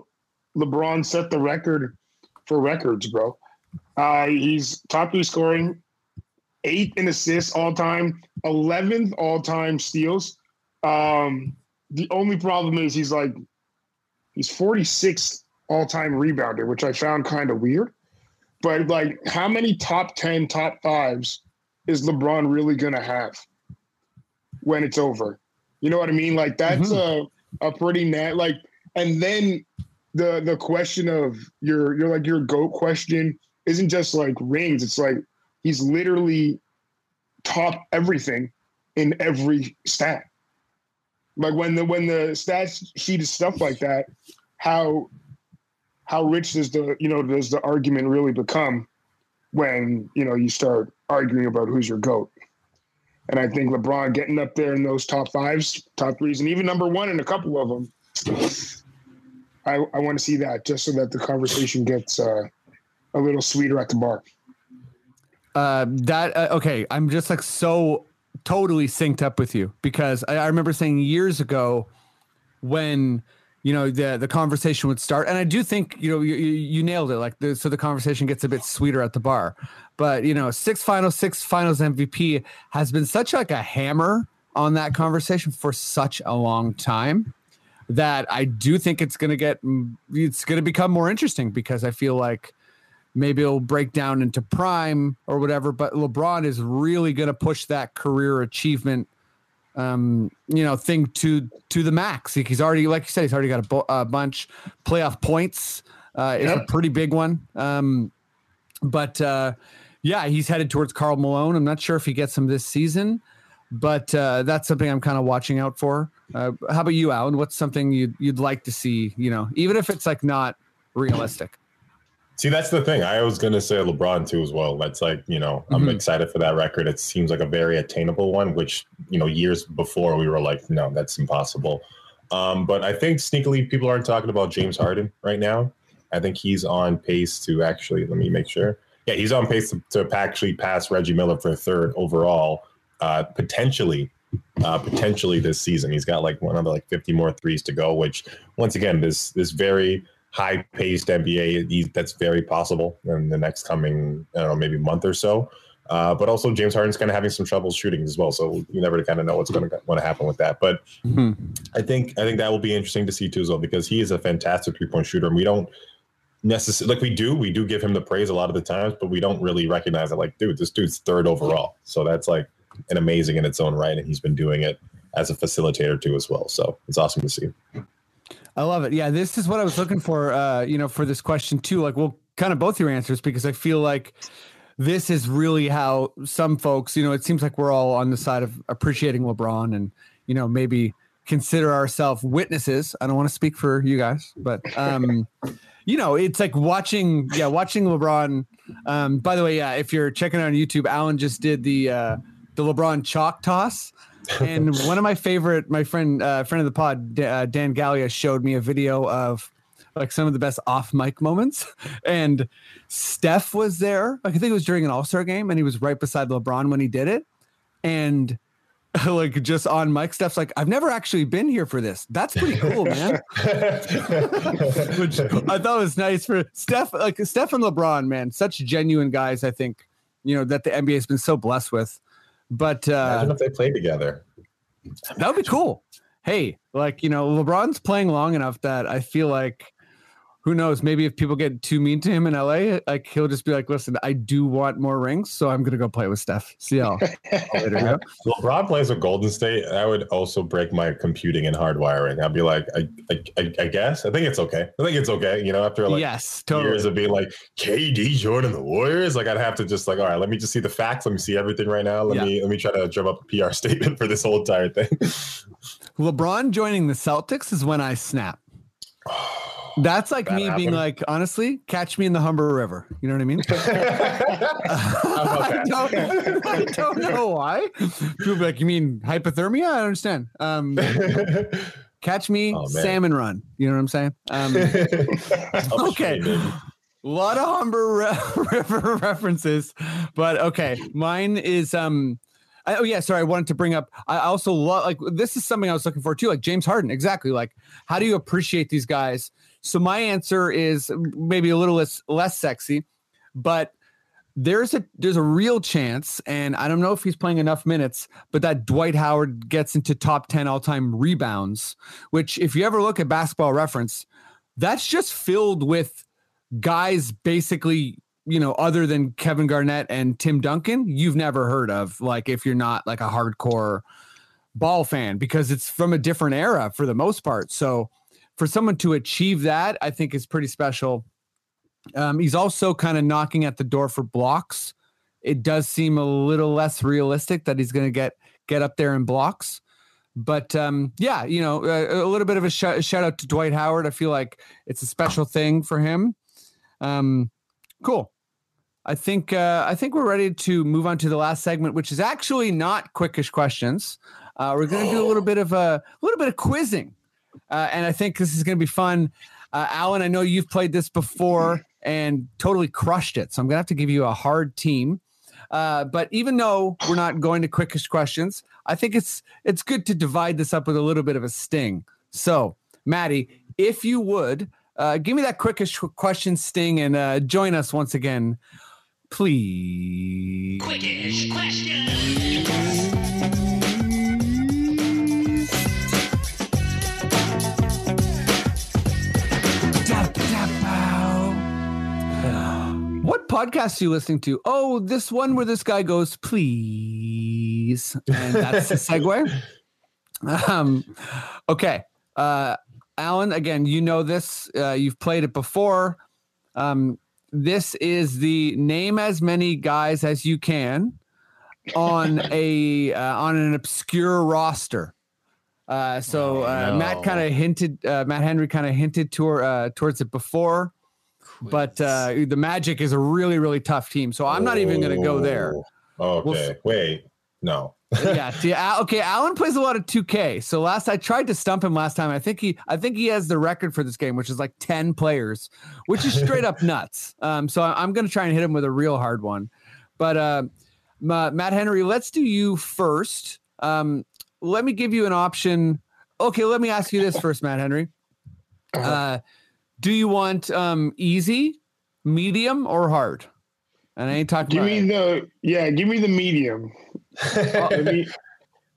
LeBron set the record for records, bro. Uh, he's top three scoring, eighth in assists all time, eleventh all time steals. Um, the only problem is he's like he's 46th all time rebounder, which I found kind of weird. But like, how many top 10, top fives is LeBron really gonna have when it's over? You know what I mean? Like that's a a pretty net like and then the the question of your your like your goat question isn't just like rings it's like he's literally top everything in every stat like when the when the stats sheet is stuff like that how how rich does the you know does the argument really become when you know you start arguing about who's your goat and I think LeBron getting up there in those top fives, top threes, and even number one in a couple of them. I, I want to see that just so that the conversation gets uh, a little sweeter at the bar. Uh, that uh, okay. I'm just like so totally synced up with you because I, I remember saying years ago when you know the the conversation would start, and I do think you know you, you nailed it. Like the, so, the conversation gets a bit sweeter at the bar. But you know, six finals, six finals MVP has been such like a hammer on that conversation for such a long time that I do think it's going to get it's going to become more interesting because I feel like maybe it'll break down into prime or whatever but LeBron is really going to push that career achievement um you know thing to to the max. He's already like you said he's already got a, bu- a bunch playoff points uh is a pretty big one. Um but uh yeah he's headed towards Karl Malone. I'm not sure if he gets him this season but uh, that's something I'm kind of watching out for. Uh, how about you, Alan? What's something you'd you'd like to see? You know, even if it's like not realistic. See, that's the thing. I was going to say LeBron too as well. That's like, you know, I'm Mhm. excited for that record. It seems like a very attainable one, which, you know, years before we were like, no, that's impossible. Um, but I think sneakily people aren't talking about James Harden right now. I think he's on pace to actually, let me make sure. Yeah, he's on pace to, to actually pass Reggie Miller for third overall, uh, potentially, uh, potentially this season. He's got like one of the like 50 more threes to go, which once again, this this very high paced NBA. He, that's very possible in the next coming, I don't know, maybe month or so. Uh, but also James Harden's kind of having some trouble shooting as well, so you never kind of know what's going to want to happen with that. But I think I think that will be interesting to see too as well because he is a fantastic three point shooter, and we don't necessarily like we do we do give him the praise a lot of the times, but we don't really recognize it. Like, dude, this dude's third overall, so that's like an amazing in its own right, and he's been doing it as a facilitator too as well. So it's awesome to see. I love it. Yeah, this is what I was looking for. Uh, you know, for this question too. Like, well, kind of both your answers because I feel like this is really how some folks. You know, it seems like we're all on the side of appreciating LeBron and you know maybe consider ourselves witnesses. I don't want to speak for you guys, but um, *laughs* you know, it's like watching. Yeah, watching LeBron. Um, by the way, yeah, if you're checking out on YouTube, Alan just did the. Uh, the LeBron chalk toss. And *laughs* one of my favorite, my friend, uh, friend of the pod, D- uh, Dan Gallia, showed me a video of like some of the best off mic moments. *laughs* And Steph was there. Like I think it was during an All Star game, and he was right beside LeBron when he did it. And *laughs* like just on mic, Steph's like, "I've never actually been here for this. That's pretty cool, man." Which I thought was nice for Steph. Like Steph and LeBron, man, such genuine guys. I think you know that the NBA has been so blessed with. But Imagine uh, if they played together. that would be cool. Hey, like you know, LeBron's playing long enough that I feel like who knows, maybe if people get too mean to him in LA, like he'll just be like, listen, I do want more rings, so I'm gonna go play with Steph. See y'all *laughs* later. yeah? LeBron plays with Golden State. I would also break my computing and hardwiring. I'd be like, I, I, I, I guess. I think it's okay. I think it's okay. You know, after like yes, totally. years of being like KD Jordan the Warriors, like I'd have to just like, all right, let me just see the facts. Let me see everything right now. Let Yeah. me let me try to drum up a PR *laughs* statement for this whole entire thing. LeBron joining the Celtics is when I snap. *sighs* *sighs* *sighs* That's like That me being like, honestly, catch me in the Humber River. You know what I mean? *laughs* *laughs* I, don't, I don't know why. People be like, you mean hypothermia? I don't understand. Um, catch me, Oh, salmon run. You know what I'm saying? Um, *laughs* Oh, Okay. a lot of Humber Re- River references, but okay, mine is um. I, oh yeah, sorry. I wanted to bring up. I also love like this is something I was looking for too. Like James Harden, exactly. Like how do you appreciate these guys? So my answer is maybe a little less less sexy, but there's a there's a real chance, and I don't know if he's playing enough minutes, but that Dwight Howard gets into top ten all time rebounds. Which, if you ever look at Basketball Reference, that's just filled with guys basically you know other than kevin garnett and tim duncan you've never heard of like if you're not like a hardcore ball fan because it's from a different era for the most part so for someone to achieve that i think is pretty special um, he's also kind of knocking at the door for blocks it does seem a little less realistic that he's going to get get up there in blocks but um, yeah, you know, a, a little bit of a sh- shout out to Dwight Howard. I feel like it's a special thing for him. Um, cool. I think uh, I think we're ready to move on to the last segment, which is actually not quickish questions. Uh, we're going to do a little bit of a, little bit of quizzing, uh, and I think this is going to be fun. Uh, Alan, I know you've played this before and totally crushed it, so I'm going to have to give you a hard team. Uh, but even though we're not going to quickish questions, I think it's it's good to divide this up with a little bit of a sting. So, Maddie, if you would uh, give me that quickish question sting and uh, join us once again, please. Quickish question. What podcast are you listening to? Oh, this one where this guy goes, please. And that's the segue. *laughs* Um, okay. Uh, Alan, again, you know this. Uh, you've played it before. Um, this is the name as many guys as you can on a uh, on an obscure roster. Uh, so uh, Matt no. kind of hinted, uh, Matt Henry kind of hinted toward, uh, towards it before but uh, the Magic is a really, really tough team. So I'm not even going to go there. Oh, Okay. We'll Wait. No. yeah. *laughs* See, okay. Alan plays a lot of 2K. So last I tried to stump him last time. I think he, I think he has the record for this game, which is like 10 players, which is straight up *laughs* nuts. Um, so I'm going to try and hit him with a real hard one. But uh, Ma- Matt Henry, let's do you first. Um, let me give you an option. Okay, let me ask you this first, Matt Henry. Uh, do you want um, easy, medium, or hard? And I ain't talking Give about. me the yeah. Give me the medium. Let *laughs* me-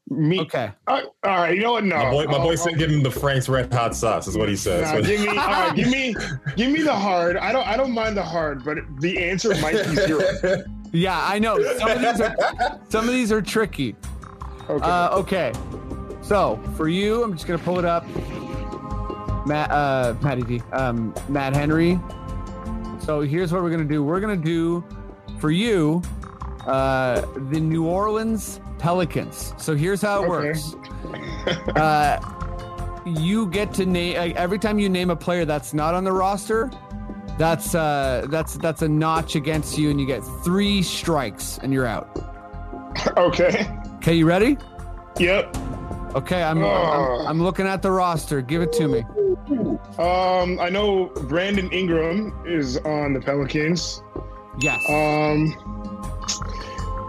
me, okay. uh, all right. You know what? No. My boy, my boy I'll- said give him the Frank's Red Hot Sauce, is what he says. Nah, give me, all right, give me, *laughs* give me the hard. I don't, I don't mind the hard, but the answer might be zero. *laughs* Yeah, I know. Some of these are some of these are tricky. Okay. Uh, okay. So for you, I'm just gonna pull it up. Matt, uh, Matty D, um, Matt Henry. So here's what we're gonna do. We're gonna do for you, uh, the New Orleans Pelicans. So here's how it Okay. works. *laughs* Uh, you get to name every time you name a player that's not on the roster. That's uh, that's that's a notch against you, and you get three strikes, and you're out. Okay. Okay, you ready? Yep. Okay, I'm, Oh. I'm I'm looking at the roster. Give it to me. Um, I know Brandon Ingram is on the Pelicans. Yes. Um,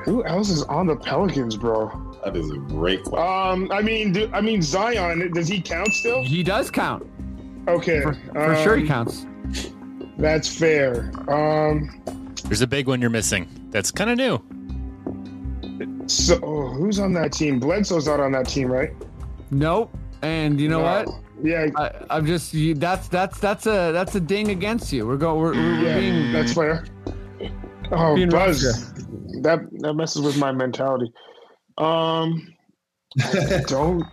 who else is on the Pelicans, bro? That is a great question. Um, I mean, do, I mean Zion. Does he count still? he does count. Okay, For, for sure he um, counts. That's fair. Um, There's a big one you're missing. That's kind of new. So oh, who's on that team? Bledsoe's not on that team, right? Nope. And you know No. what? Yeah, I, I'm just you, that's that's that's a that's a ding against you. We're going we're, we're yeah, being that's fair. Oh, being rough Buzz, that that messes with my mentality. Um, I *laughs* don't.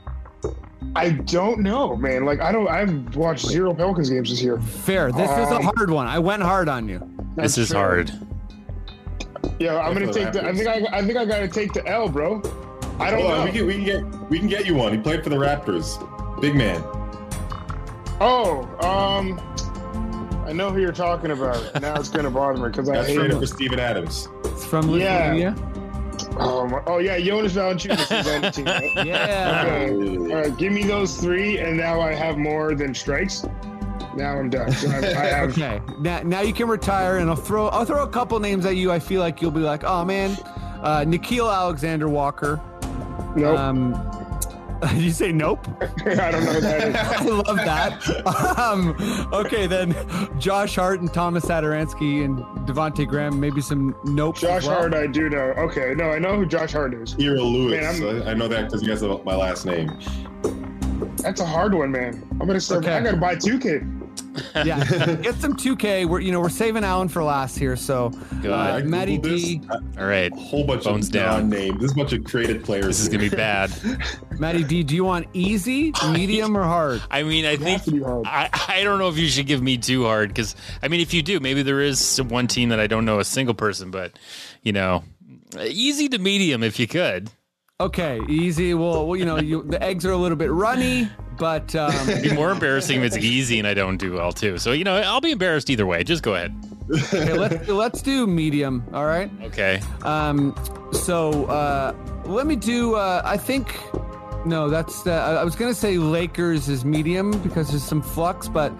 I don't know, man. Like I don't. I've watched zero Pelicans games this year. fair. This is a Um, hard one. I went hard on you. This is fair. hard. Yeah, I'm gonna take the. I think I. I think I gotta take the L, bro. I don't Hold on, know. we can, we can get we can get you one. He played for the Raptors. Big man. Oh, um, I know who you're talking about. Now it's gonna bother me because I Got hate traded him. for Steven Adams. It's from Yeah. Lithuania. Oh, my, oh yeah, Jonas Valanciunas is on the team. Right? *laughs* Yeah. Okay. All right, give me those three, and now I have more than strikes. Now I'm done. So I, I *laughs* have. Okay. Now, now you can retire, and I'll throw I'll throw a couple names at you. I feel like you'll be like, oh man, uh, Nickeil Alexander Walker. Nope. Um, *laughs* you say nope. *laughs* I don't know who that is. I love that. Um, okay, then Josh Hart and Tomas Satoransky and Devonte Graham. Maybe some nope. Josh Hart, I do know. Okay, no, I know who Josh Hart is. Kira Lewis. Man, I'm- I, I know that because he has the- my last name. That's a hard one, man. I'm gonna start. Okay. I gotta buy 2K. Yeah, *laughs* get some 2K. We're you know we're saving Alan for last here. So Good. uh, I Matty D, this. A All right. whole bunch Bones of down. names. This is a bunch of created players. This is gonna be bad. *laughs* Matty D. Do you want easy, medium, or hard? I mean, I think to be hard. I, I don't know if you should give me too hard because I mean, if you do, maybe there is one team that I don't know a single person, but you know, easy to medium if you could. Okay, easy. Well, well you know, you, the eggs are a little bit runny, but um, *laughs* It'd be more embarrassing if it's easy and I don't do well too. So you know, I'll be embarrassed either way. Just go ahead. okay, let's let's do medium. All right. Okay. Um, so uh, let me do. Uh, I think. No, that's. Uh, I I was gonna say Lakers is medium because there's some flux, but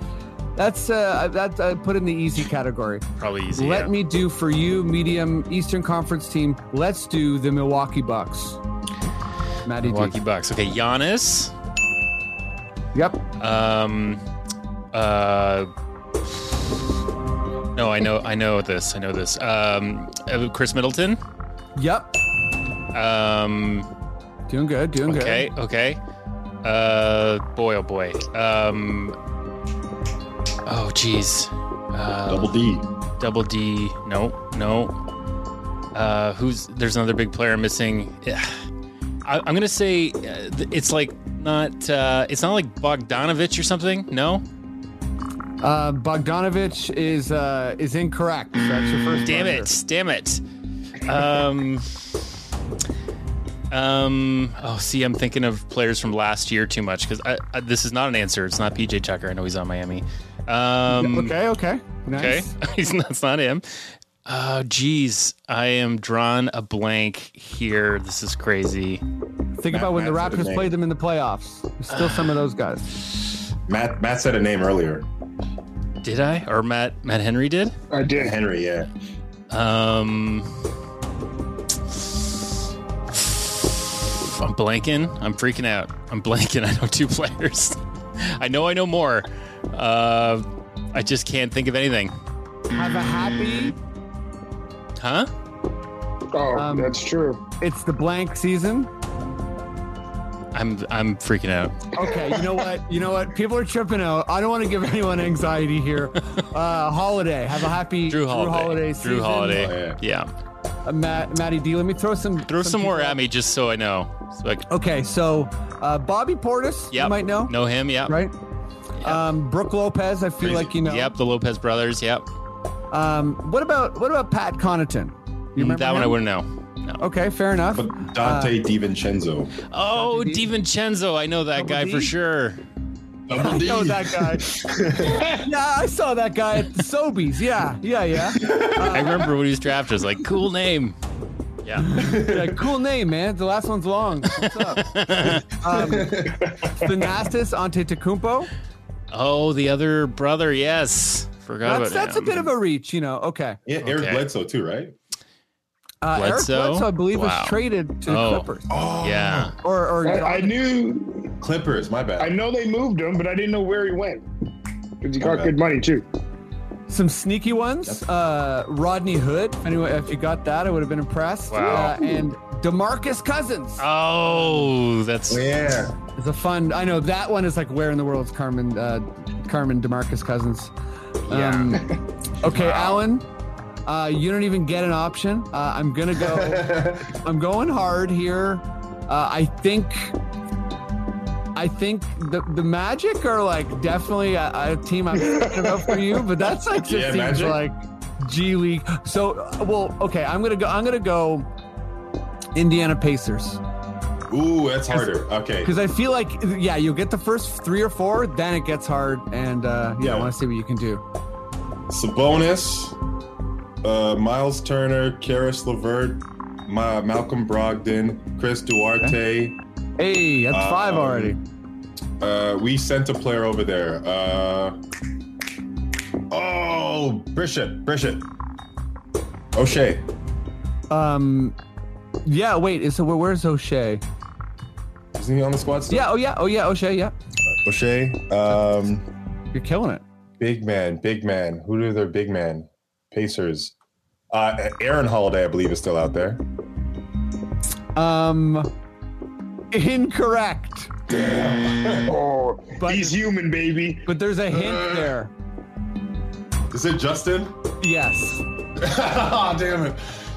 that's uh, that I put in the easy category. Probably easy. Let yeah. me do for you, medium Eastern Conference team. Let's do the Milwaukee Bucks. Matty Milwaukee D. Bucks. Okay, Giannis. Yep. Um. Uh. No, I know. I know this. I know this. Um. uh, Khris Middleton. Yep. Um. Doing good. Doing good. Okay. Okay. Uh. Boy. Oh boy. Um. Oh geez. Uh, Double D. Double D. No. No. Uh. Who's? There's another big player missing. I, I'm gonna say uh, th- it's like not. Uh, it's not like Bogdanovich or something. No. Uh, Bogdanovich is uh, is incorrect. So that's your first. Damn buzzer. it! Damn it! Um, um. Oh, see, I'm thinking of players from last year too much because this is not an answer. It's not PJ Tucker. I know he's on Miami. Um, Okay. Okay. Okay, Nice. *laughs* he's not, it's not him. Oh, geez, I am drawn a blank here. This is crazy. Think Matt- about when the Matt said Raptors played them in the playoffs. There's still some of those guys. Matt Matt said a name earlier. Did I or Matt Matt Henry did? I did. Henry, yeah. Um, I'm blanking. I'm freaking out. I'm blanking. *laughs* I know two players. I know I know more. Uh, I just can't think of anything. Have a happy. Huh? Oh, Um, that's true. It's the blank season. I'm I'm freaking out. Okay, you know what? You know what? People are tripping out. I don't want to give *laughs* anyone anxiety here. *laughs* Uh, holiday. Have a happy Jrue Holiday. season. Jrue Holiday. Oh, yeah. yeah. Uh, Matt, Matty D. Let me throw some. Throw some, more at me just so I know. So I, Okay, so uh, Bobby Portis. yep. You might know. Know him. yeah. Right. Um, Brook Lopez. I feel Crazy. like you know. Yep. The Lopez brothers. Yep. Um, what about what about Pat Connaughton? You remember that one I him? wouldn't know. No. Okay, fair enough. But Donte DiVincenzo. Oh, Dante D? DiVincenzo. I know that Double guy D? for sure. Double I D. know that guy. *laughs* yeah, I saw that guy at the Sobeys. Yeah, yeah, yeah. I remember when he was drafted. I was like, cool name. Yeah. Yeah, cool name, man. The last one's long. What's up? *laughs* um, Thanasis Antetokounmpo. Oh, the other brother. Yes. Forgot That's about that's a bit of a reach, you know. Okay. Yeah, Eric Okay. Bledsoe too, right? Uh, Eric Bledsoe? Bledsoe, I believe, Wow. was traded to the Oh. Clippers. Oh, Yeah. Or, or I, I knew, Clippers. My bad. I know they moved him, but I didn't know where he went. Because he got good money too. some sneaky ones. Uh, Rodney Hood. Anyway, if you got that, I would have been impressed. Wow. Uh, and Demarcus Cousins Oh, that's yeah. It's a fun. I know that one is like where in the world is Carmen? Uh, Carmen Demarcus Cousins. Um, *laughs* okay, Alan. Uh, you don't even get an option. Uh, I'm gonna go. *laughs* I'm going hard here. Uh, I think. I think the the Magic are like definitely a, a team I'm thinking about for you, but that's like just Yeah, seems Magic. like G League. So, uh, well, okay, I'm gonna go. I'm gonna go Indiana Pacers Ooh, that's harder. Okay. because I feel like yeah, you'll get the first three or four, then it gets hard, and uh, yeah, I want to see what you can do. Sabonis, uh, Miles Turner, Caris LeVert, Ma- Malcolm Brogdon, Chris Duarte. Hey, that's five Um, already. Uh, we sent a player over there. Uh, oh, Bishop, Bishop. Oshae. Um, yeah. Wait, is so where, where's Oshae? Isn't he on the squad still? Yeah. Oh yeah. Oh yeah. Oshae. Yeah. Oshae. Um, You're killing it. big man, big man. Who are their big man? Pacers. Uh, Aaron Holiday, I believe, is still out there. Um, incorrect. *laughs* Oh, But- he's human, baby. But there's a hint Uh. there. Is it Justin? Yes. oh, *laughs* damn it.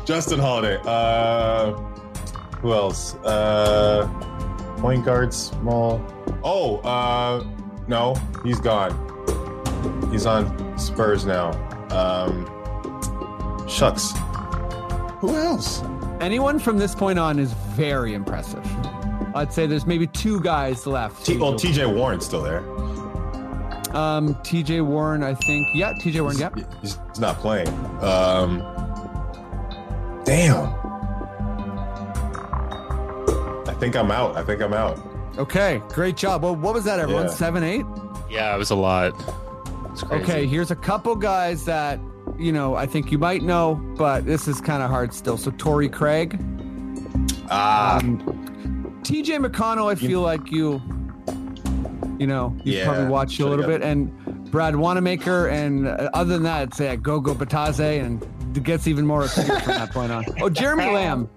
Justin Holiday. Uh, who else? Uh, point guard, small. Oh, uh, no, he's gone. He's on Spurs now. Um, shucks. Who else? Anyone from this point on is very impressive. I'd say there's maybe two guys left. T- well, TJ Warren's still there. um, TJ Warren, I think. Yeah, TJ Warren. Yep. He's, he's not playing. Um, damn. I think I'm out. I think I'm out. Okay, great job. Well, what was that, everyone? Yeah. Seven, eight? yeah, it was a lot. It's crazy. Okay, here's a couple guys that, you know, I think you might know, but this is kind of hard still. So, Torrey Craig. Ah, Um, TJ McConnell, I feel like you, you know, you Yeah, probably watched a little got- bit. And Brad Wanamaker, and uh, other than that, it's uh, Goga Bitadze, and it gets even more obscure from that point on. Oh, Jeremy *laughs* Lamb.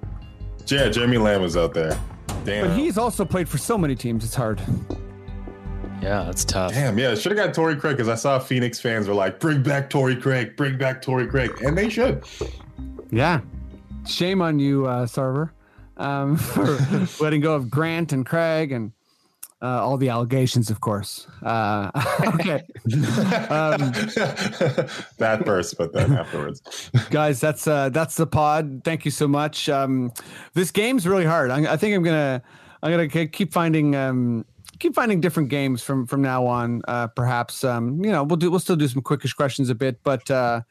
yeah, Jeremy Lamb was out there. Damn. But he's also played for so many teams, it's hard. Yeah, that's tough. Damn, yeah, should have got Torrey Craig because I saw Phoenix fans were like, "Bring back Torrey Craig, bring back Torrey Craig," and they should. Yeah. Shame on you, uh, Sarver, um, *laughs* for letting go of Grant and Craig and uh, all the allegations, of course. Uh, *laughs* okay. Um, *laughs* that first, but then afterwards. *laughs* guys that's uh that's the pod thank you so much um this game's really hard i, I think i'm gonna i'm gonna keep finding um keep finding different games from from now on uh perhaps um you know we'll do we'll still do some quickish questions a bit but uh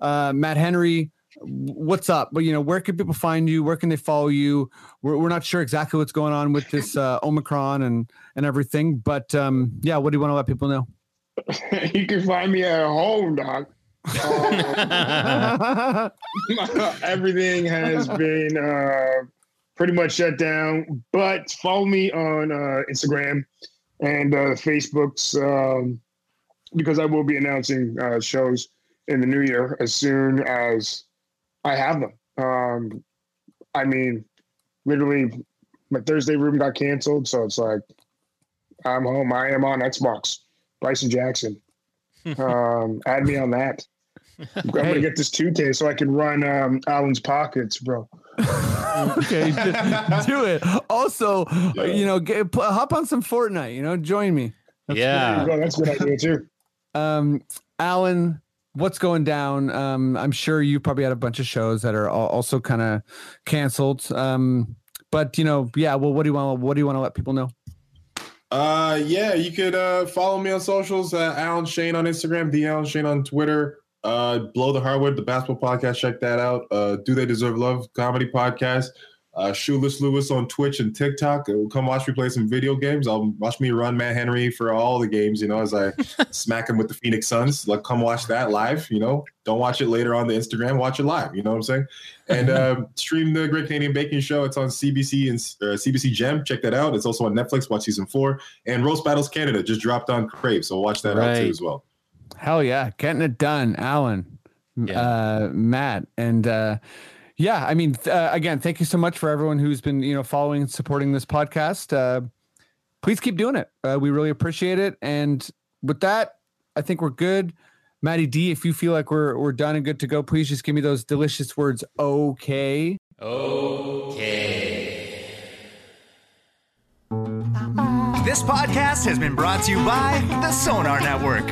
uh matt henry what's up But you know where can people find you where can they follow you we're, we're not sure exactly what's going on with this uh omicron and and everything but um yeah what do you want to let people know *laughs* you can find me at home, dog. *laughs* Um, *laughs* everything has been uh, pretty much shut down. But follow me on uh, Instagram and uh, Facebook's um, because I will be announcing uh, shows in the new year as soon as I have them. Um, I mean, literally, my Thursday room got canceled, so it's like I'm home. I am on Xbox. Bryson Jackson. *laughs* um, add me on that. I'm gonna get this 2K so I can run um, Alan's pockets, bro. *laughs* okay, do, *laughs* do it. Also, you know, get, pu- hop on some Fortnite. You know, join me. There yeah. you. That's a good idea too. Um, Alan, what's going down? Um, I'm sure you probably had a bunch of shows that are also kind of canceled. Um, but you know, yeah. Well, what do you want? What do you want to let people know? Uh, yeah, you could uh, follow me on socials. Uh, Alan Shane on Instagram, the Alan Shane on Twitter. Uh, Blow the Hardwood, the basketball podcast. Check that out. Uh, Do They Deserve Love comedy podcast. Uh, Shoeless Lewis on Twitch and TikTok. Uh, come watch me play some video games. I'll watch me run Matt Henry for all the games. You know, as I *laughs* smack him with the Phoenix Suns. Like, come watch that live. You know, don't watch it later on the Instagram. Watch it live. You know what I'm saying? And uh, *laughs* stream the Great Canadian Baking Show. It's on CBC and uh, CBC Gem. Check that out. It's also on Netflix. Watch season four. And Roast Battles Canada just dropped on Crave, so watch that out too as well. Hell yeah, getting it done, Alan, Yeah. uh, Matt, and uh, yeah. I mean, uh, again, thank you so much for everyone who's been you know following and supporting this podcast. Uh, please keep doing it. Uh, we really appreciate it. And with that, I think we're good. Maddie D, if you feel like we're we're done and good to go, please just give me those delicious words. Okay. Okay. This podcast has been brought to you by the Sonar Network.